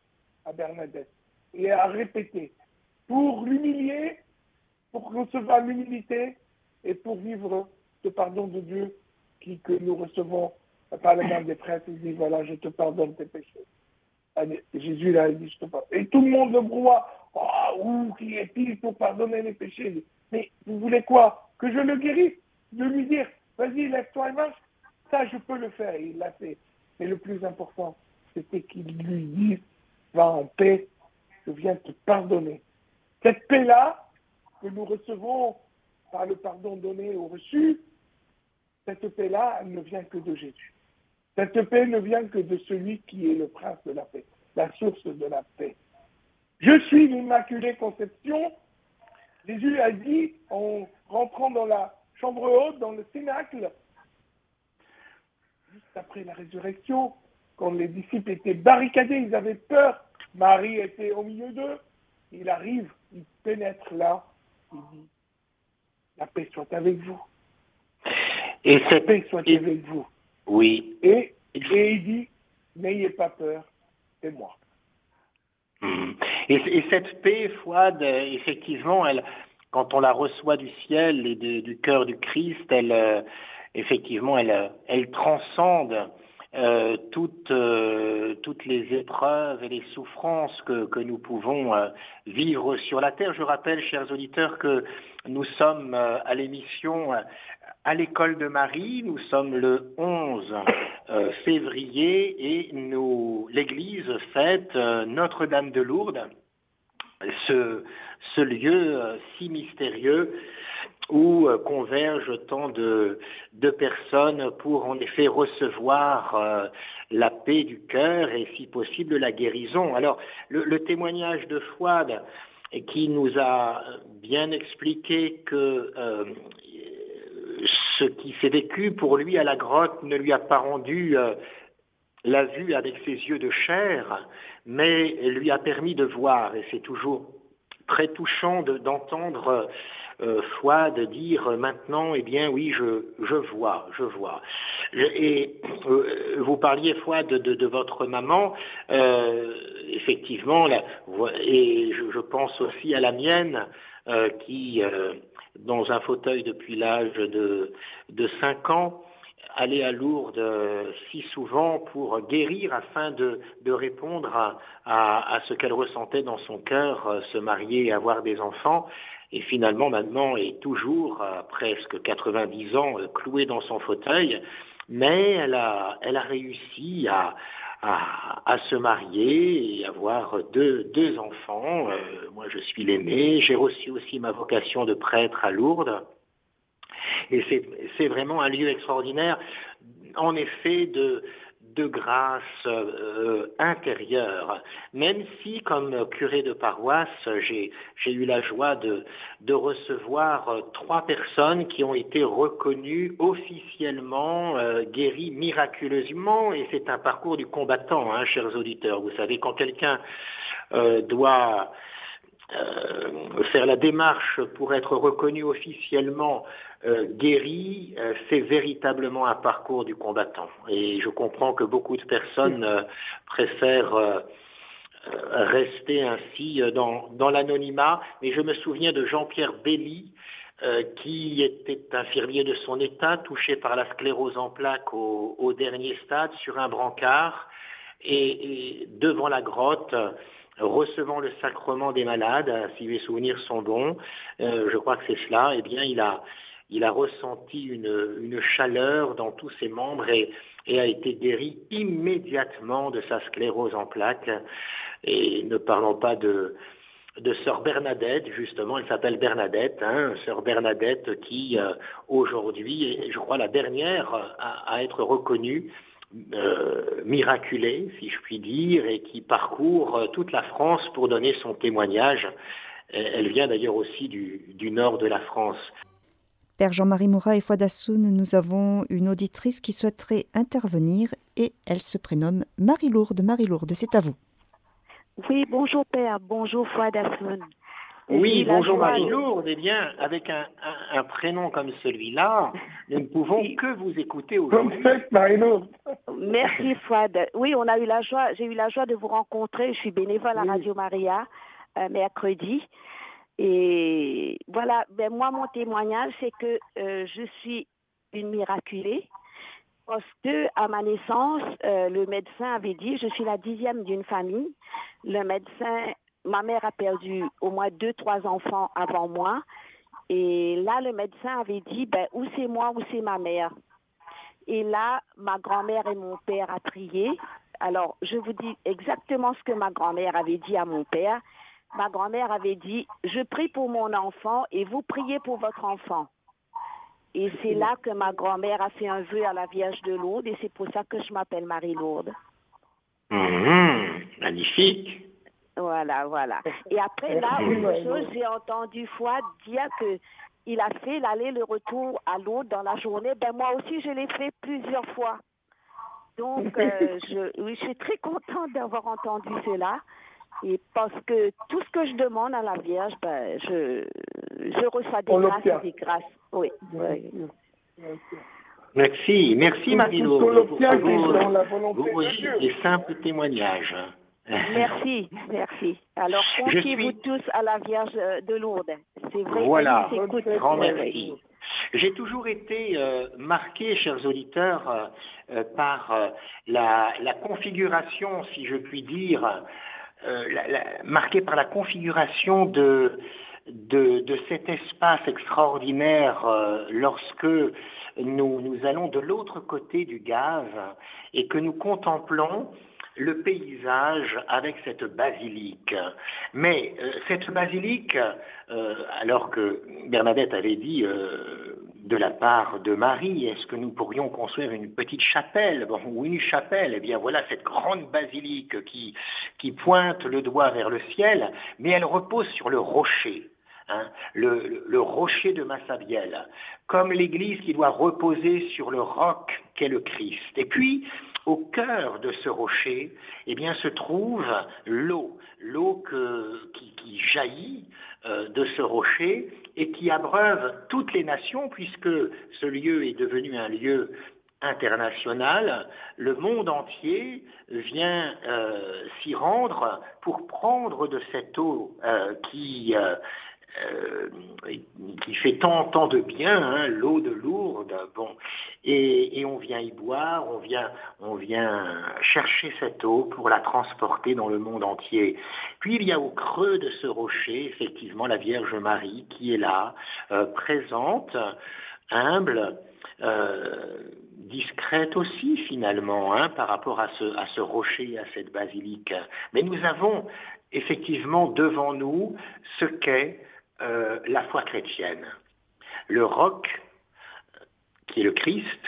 [SPEAKER 1] à Bernadette et a répété pour l'humilier, pour recevoir l'humilité et pour vivre ce pardon de Dieu qui, que nous recevons par la main des prêtres. Il dit voilà, je te pardonne tes péchés. Jésus l'a dit, je te pardonne. Et tout le monde le broie. Oh, qui est-il pour pardonner les péchés? Mais vous voulez quoi? Que je le guérisse? De lui dire, vas-y, lève-toi et marche Ça, je peux le faire. il l'a fait. Mais le plus important, c'était qu'il lui dise, va en paix, je viens te pardonner. Cette paix-là, que nous recevons par le pardon donné au reçu, cette paix-là, elle ne vient que de Jésus. Cette paix ne vient que de celui qui est le prince de la paix, la source de la paix. Je suis l'Immaculée Conception. Jésus a dit en rentrant dans la chambre haute, dans le cénacle, juste après la résurrection, quand les disciples étaient barricadés, ils avaient peur. Marie était au milieu d'eux. Il arrive, il pénètre là, il dit, la paix soit avec vous. Et cette paix soit avec vous.
[SPEAKER 2] Oui.
[SPEAKER 1] Et, il dit, n'ayez pas peur, c'est moi.
[SPEAKER 2] Hmm. Et, cette paix, Fouad, effectivement, elle, quand on la reçoit du ciel et du cœur du Christ, elle, euh, effectivement, elle, elle transcende euh, toutes, euh, toutes les épreuves et les souffrances que, que nous pouvons vivre sur la terre. Je rappelle, chers auditeurs, que nous sommes à l'émission à l'école de Marie. Nous sommes le 11 euh, février et nous, l'Église fête euh, Notre-Dame de Lourdes. ce, lieu si mystérieux où convergent tant de, personnes pour en effet recevoir la paix du cœur et si possible la guérison. Alors le, le témoignage de Fouad qui nous a bien expliqué que euh, ce qui s'est vécu pour lui à la grotte ne lui a pas rendu euh, la vue avec ses yeux de chair, mais lui a permis de voir, et c'est toujours très touchant d'entendre euh, de dire maintenant, eh bien oui, je, je vois, je vois. Et euh, vous parliez, foi, de, de, votre maman, euh, effectivement, là, et je, je, pense aussi à la mienne, qui, dans un fauteuil depuis l'âge de, de 5 ans, allait à Lourdes si souvent pour guérir afin de, répondre à, ce qu'elle ressentait dans son cœur, se marier avoir des enfants. Et finalement maintenant est toujours à presque 90 ans euh, clouée dans son fauteuil, mais elle a réussi à, à, à, se marier et avoir deux, deux enfants. Euh, moi, je suis l'aîné. J'ai reçu aussi ma vocation de prêtre à Lourdes. Et c'est vraiment un lieu extraordinaire, en effet, de, de grâce euh, intérieure, même si comme curé de paroisse, j'ai eu la joie de, de, recevoir euh, trois personnes qui ont été reconnues officiellement, euh, guéries miraculeusement, et c'est un parcours du combattant, hein, chers auditeurs. Vous savez, quand quelqu'un doit faire la démarche pour être reconnu officiellement euh, guéri, euh, c'est véritablement un parcours du combattant. Et je comprends que beaucoup de personnes euh, préfèrent euh, rester ainsi dans, dans l'anonymat. Mais je me souviens de Jean-Pierre Belly, qui était infirmier de son état, touché par la sclérose en plaques au, au dernier stade sur un brancard, et, et devant la grotte, recevant le sacrement des malades, si mes souvenirs sont bons, euh, je crois que c'est cela, eh bien, il a, il a ressenti une, chaleur dans tous ses membres et, a été guéri immédiatement de sa sclérose en plaques. Et ne parlons pas de, sœur Bernadette, justement, elle s'appelle Bernadette, hein, sœur Bernadette qui euh, aujourd'hui est, je crois, la dernière à être reconnue euh, miraculée, si je puis dire, et qui parcourt euh, toute la France pour donner son témoignage. Elle vient d'ailleurs aussi du, du, nord de la France.
[SPEAKER 3] Père Jean-Marie Moura et Foidassoun, nous avons une auditrice qui souhaiterait intervenir et elle se prénomme Marie-Lourde. Marie-Lourde, c'est à vous.
[SPEAKER 4] Oui, bonjour Père, bonjour Foidassoun.
[SPEAKER 2] Oui, bonjour Marie-Lourde. Eh bien, avec un, un, un prénom comme celui-là, nous ne pouvons que vous écouter aujourd'hui.
[SPEAKER 1] Marie-Lourde.
[SPEAKER 4] Merci Fouad. Oui, on a eu la joie, j'ai eu la joie de vous rencontrer. Je suis bénévole à Radio Maria euh, mercredi. Et voilà, ben moi, mon témoignage, c'est que euh, je suis une miraculée. Parce que à ma naissance, euh, le médecin avait dit, je suis la dixième d'une famille. Le médecin ma mère a perdu au moins deux, trois enfants avant moi. Et là, le médecin avait dit, ben, ou c'est moi ou c'est ma mère? Et là, ma grand-mère et mon père a prié. Alors, je vous dis exactement ce que ma grand-mère avait dit à mon père. Ma grand-mère avait dit, je prie pour mon enfant et vous priez pour votre enfant. Et c'est là que ma grand-mère a fait un vœu à la Vierge de Lourdes et c'est pour ça que je m'appelle Marie-Lourdes.
[SPEAKER 2] Mmh, magnifique.
[SPEAKER 4] Voilà, voilà. Et après, là, autre chose, j'ai entendu Fouad dire que il a fait l'aller, le retour à l'eau dans la journée. Ben, moi aussi, je l'ai fait plusieurs fois. Donc, euh, je, oui, je suis très contente d'avoir entendu cela. Et parce que tout ce que je demande à la Vierge, ben, je, je reçois des
[SPEAKER 1] On
[SPEAKER 4] grâces et des grâces. Oui. oui.
[SPEAKER 2] Merci, merci Marie-Laure pour vos, vos et simples témoignages.
[SPEAKER 4] Merci, merci. Alors, confiez-vous
[SPEAKER 2] suis-
[SPEAKER 4] tous à la Vierge de Lourdes. C'est vrai
[SPEAKER 2] Voilà.
[SPEAKER 4] écoute.
[SPEAKER 2] Grand merci. J'ai toujours été euh, marqué, chers auditeurs, euh, euh, par euh, la, la configuration, si je puis dire, euh, la- la- marqué par la configuration de, de, de cet espace extraordinaire euh, lorsque nous, nous allons de l'autre côté du gaz et que nous contemplons le paysage avec cette basilique. Mais euh, cette basilique, euh, alors que Bernadette avait dit euh, de la part de Marie, est-ce que nous pourrions construire une petite chapelle? Ou une chapelle? Eh bien voilà cette grande basilique qui, qui pointe le doigt vers le ciel, mais elle repose sur le rocher. Hein, le, rocher de Massabielle, comme l'Église qui doit reposer sur le roc qu'est le Christ. Et puis, au cœur de ce rocher, eh bien, se trouve l'eau, l'eau qui, jaillit euh, de ce rocher et qui abreuve toutes les nations, puisque ce lieu est devenu un lieu international, le monde entier vient euh, s'y rendre pour prendre de cette eau euh, qui euh, qui fait tant, tant de bien, hein, l'eau de Lourdes, bon, et, on vient y boire, on vient, on vient chercher cette eau pour la transporter dans le monde entier. Puis il y a au creux de ce rocher, effectivement, la Vierge Marie qui est là, euh, présente, humble, euh, discrète aussi finalement hein, par rapport à ce, à ce rocher, à cette basilique. Mais nous avons effectivement devant nous ce qu'est euh, la foi chrétienne. Le roc, qui est le Christ,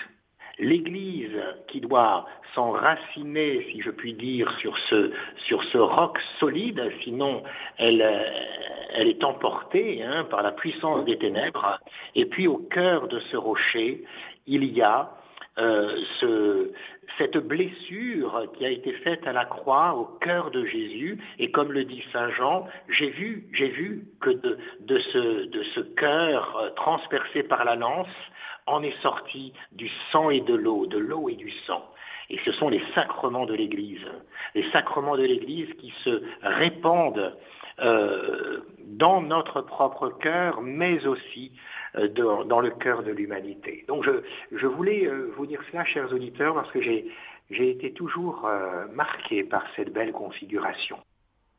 [SPEAKER 2] l'Église qui doit s'enraciner, si je puis dire, sur ce, sur ce roc solide, sinon elle, elle est emportée hein, par la puissance des ténèbres. Et puis au cœur de ce rocher, il y a euh, ce, cette blessure qui a été faite à la croix au cœur de Jésus. Et comme le dit Saint Jean, j'ai vu, que de, de, ce, de ce cœur euh, transpercé par la lance en est sorti du sang et de l'eau, de l'eau et du sang. Et ce sont les sacrements de l'Église, les sacrements de l'Église qui se répandent euh, dans notre propre cœur, mais aussi euh, dans, le cœur de l'humanité. Donc je, voulais euh, vous dire cela, chers auditeurs, parce que j'ai, été toujours euh, marqué par cette belle configuration.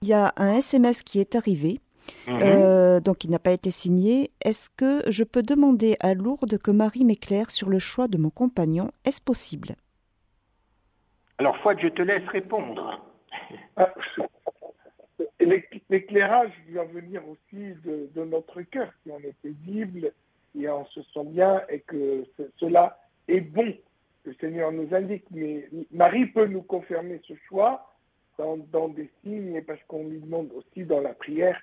[SPEAKER 3] Il y a un SMS qui est arrivé. Mhm. donc il n'a pas été signé. Est-ce que je peux demander à Lourdes que Marie m'éclaire sur le choix de mon compagnon Est-ce possible?
[SPEAKER 2] Alors Fouad, je te laisse répondre.
[SPEAKER 1] Ah, l'éclairage doit venir aussi de, de notre cœur, si on est paisible et on se sent bien et que cela est bon. Le Seigneur nous indique, mais Marie peut nous confirmer ce choix dans, des signes et parce qu'on lui demande aussi dans la prière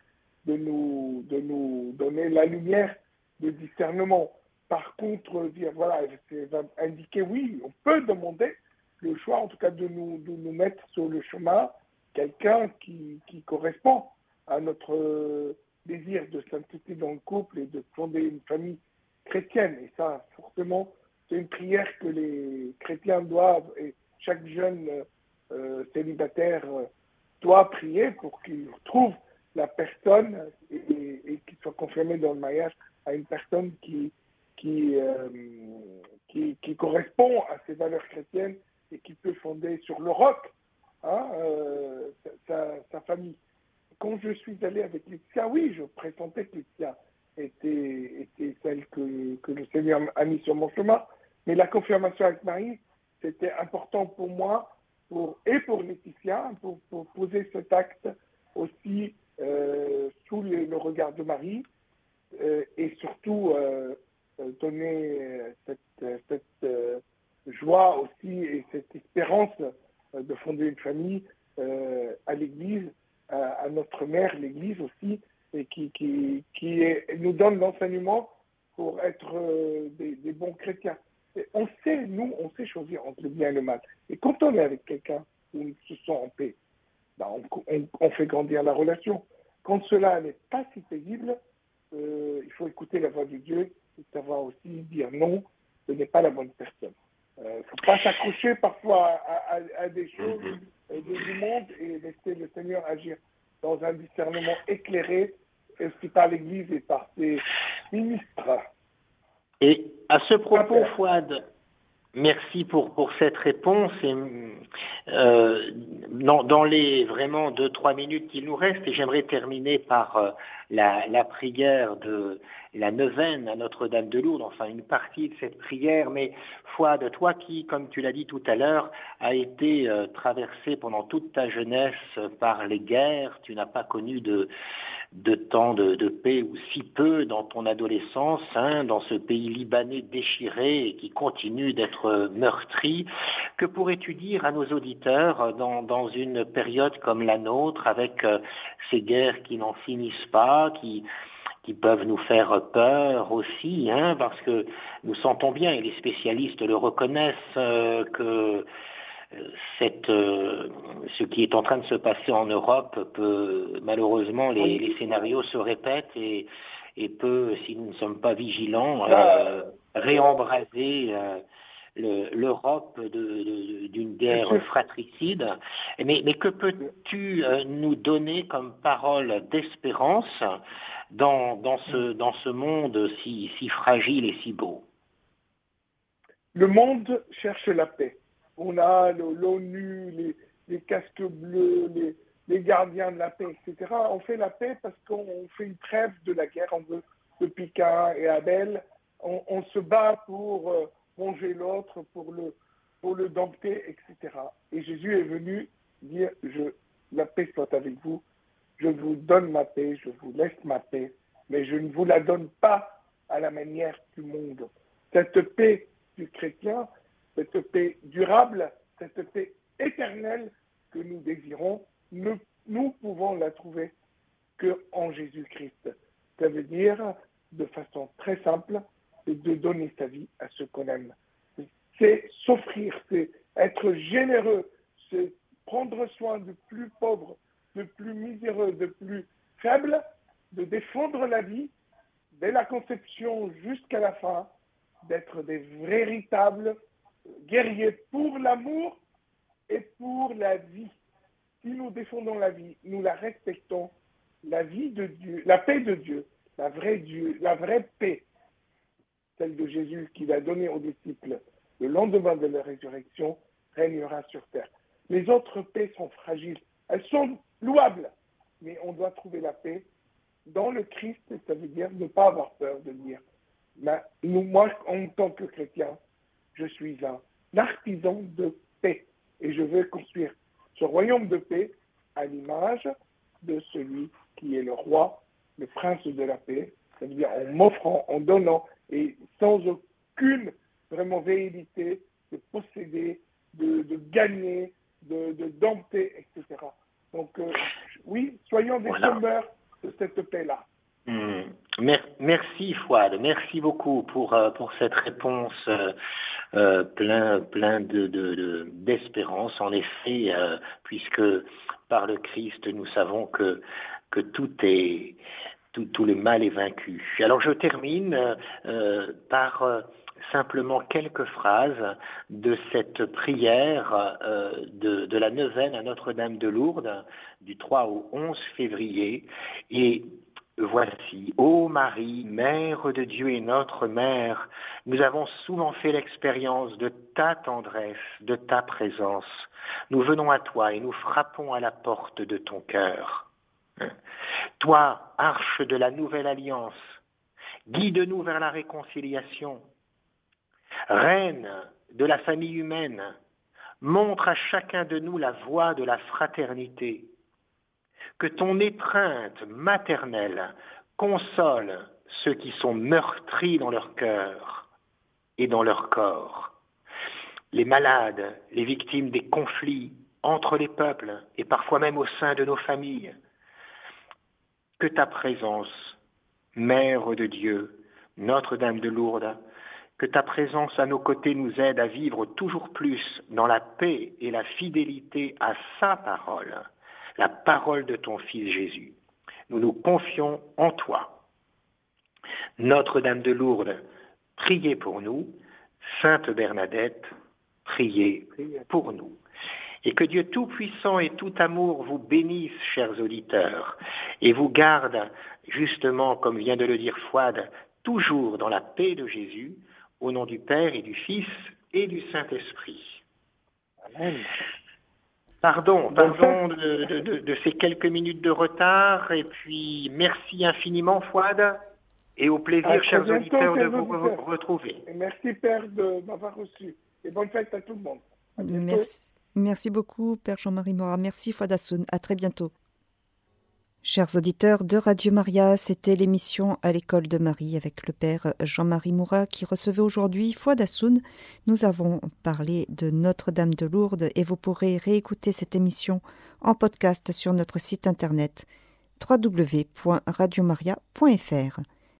[SPEAKER 1] de nous, de nous donner la lumière de discernement. Par contre, dire, voilà, indiquer, oui, on peut demander le choix, en tout cas, de nous, de nous mettre sur le chemin quelqu'un qui, qui correspond à notre désir de sainteté dans le couple et de fonder une famille chrétienne. Et ça, forcément, c'est une prière que les chrétiens doivent, et chaque jeune euh, célibataire euh, doit prier pour qu'il trouve la personne et, qu'il soit confirmé dans le mariage à une personne qui, qui, euh, qui, correspond à ses valeurs chrétiennes et qui peut fonder sur le roc hein, sa, sa, famille quand je suis allé avec Laetitia, oui, je pressentais que Laetitia était, celle que, le Seigneur a mis sur mon chemin. Mais la confirmation avec Marie, c'était important pour moi et pour Laetitia, pour, poser cet acte aussi euh, sous le, regard de Marie euh, et surtout euh, donner cette joie aussi et cette espérance de fonder une famille à l'Église à, notre mère, l'Église aussi, et qui, qui, qui nous donne l'enseignement pour être euh, des, bons chrétiens. on sait, nous, on sait choisir entre le bien et le mal. Et quand on est avec quelqu'un où on se sent en paix, ben, on, fait grandir la relation. Quand cela n'est pas si paisible, euh, il faut écouter la voix de Dieu et savoir aussi dire non, ce n'est pas la bonne personne. Il euh, ne faut pas s'accrocher parfois à, des choses mm-hmm. du monde et laisser le Seigneur agir dans un discernement éclairé, aussi par l'Église et par ses ministres.
[SPEAKER 2] Et à ce propos, Fouad, Merci pour, pour cette réponse. Euh, dans, dans, les vraiment deux, trois minutes qu'il nous reste, j'aimerais terminer par euh, la, la, prière de la neuvaine à Notre-Dame de Lourdes, enfin une partie de cette prière, mais foi de toi qui, comme tu l'as dit tout à l'heure, a été euh, traversé pendant toute ta jeunesse par les guerres, tu n'as pas connu de, de temps de, paix ou si peu dans ton adolescence, hein, dans ce pays libanais déchiré et qui continue d'être meurtri. Que pourrais-tu dire à nos auditeurs dans, dans une période comme la nôtre, avec euh, ces guerres qui n'en finissent pas, qui, qui peuvent nous faire peur aussi, hein, parce que nous sentons bien, et les spécialistes le reconnaissent, euh, que cette, euh, ce qui est en train de se passer en Europe peut, malheureusement, les, les scénarios se répètent et, et, peut, si nous ne sommes pas vigilants, euh, réembraser euh, l'Europe d'une guerre fratricide. Mais, mais que peux-tu euh, nous donner comme parole d'espérance dans, dans, ce, dans ce monde si, si fragile et si beau?
[SPEAKER 1] Le monde cherche la paix on a l'ONU, les, casques bleus, les, gardiens de la paix, etc. On fait la paix parce qu'on fait une trêve de la guerre. On veut, depuis Cain et Abel, on, se bat pour euh, manger l'autre, pour le, pour le dompter, etc. Et Jésus est venu dire, je, la paix soit avec vous, je vous donne ma paix, je vous laisse ma paix, mais je ne vous la donne pas à la manière du monde. Cette paix du chrétien, cette paix durable, cette paix éternelle que nous désirons, nous, nous pouvons la trouver que en Jésus-Christ. Ça veut dire, de façon très simple, de donner sa vie à ceux qu'on aime. C'est s'offrir, c'est être généreux, c'est prendre soin du plus pauvre, de plus miséreux, de plus faible, de défendre la vie dès la conception jusqu'à la fin, d'être des véritables guerriers pour l'amour et pour la vie. Si nous défendons la vie, nous la respectons, la vie de Dieu, la paix de Dieu, la vraie Dieu, la vraie paix, celle de Jésus qu'il a donnée aux disciples le lendemain de la résurrection, régnera sur terre. Les autres paix sont fragiles, elles sont louables, mais on doit trouver la paix dans le Christ, ça veut dire ne pas avoir peur de dire, mais nous, moi, en tant que chrétien, je suis un artisan de paix et je veux construire ce royaume de paix à l'image de celui qui est le roi, le prince de la paix, c'est-à-dire en m'offrant, en donnant et sans aucune vraiment véhilité de posséder, de, gagner, de, dompter, etc. Donc euh, oui, soyons des voilà. de cette paix-là.
[SPEAKER 2] Hmm. Merci Fouad, merci beaucoup pour, euh, pour cette réponse euh, euh, plein, plein de, d'espérance. en effet, puisque par le Christ, nous savons que, que tout est tout, tout le mal est vaincu. Alors je termine par simplement quelques phrases de cette prière de, de, la neuvaine à Notre-Dame de Lourdes du 3 au 11 février et Voici, ô Marie, Mère de Dieu et notre Mère, nous avons souvent fait l'expérience de ta tendresse, de ta présence. Nous venons à toi et nous frappons à la porte de ton cœur. Toi, arche de la nouvelle alliance, guide-nous vers la réconciliation. Reine de la famille humaine, montre à chacun de nous la voie de la fraternité que ton étreinte maternelle console ceux qui sont meurtris dans leur cœur et dans leur corps, les malades, les victimes des conflits entre les peuples et parfois même au sein de nos familles. Que ta présence, Mère de Dieu, Notre-Dame de Lourdes, que ta présence à nos côtés nous aide à vivre toujours plus dans la paix et la fidélité à sa parole la parole de ton Fils Jésus. Nous nous confions en toi. Notre-Dame de Lourdes, priez pour nous. Sainte Bernadette, priez pour nous. Et que Dieu Tout-Puissant et tout amour vous bénisse, chers auditeurs, et vous garde, justement, comme vient de le dire Fouad, toujours dans la paix de Jésus, au nom du Père et du Fils et du Saint-Esprit. Amen. Pardon, pardon de, ces quelques minutes de retard. Et puis, merci infiniment, Fouad. Et au plaisir, chers auditeurs, de vous retrouver.
[SPEAKER 1] merci, Père, de m'avoir reçu. Et bonne fête à tout le monde.
[SPEAKER 3] Merci. Merci beaucoup, Père Jean-Marie Morat. Merci, Fouad Assoun. À très bientôt. Chers auditeurs de Radio Maria, c'était l'émission à l'école de Marie avec le Père Jean-Marie Mourat qui recevait aujourd'hui Fouad Assoun. Nous avons parlé de Notre-Dame de Lourdes et vous pourrez réécouter cette émission en podcast sur notre site internet www.radiomaria.fr.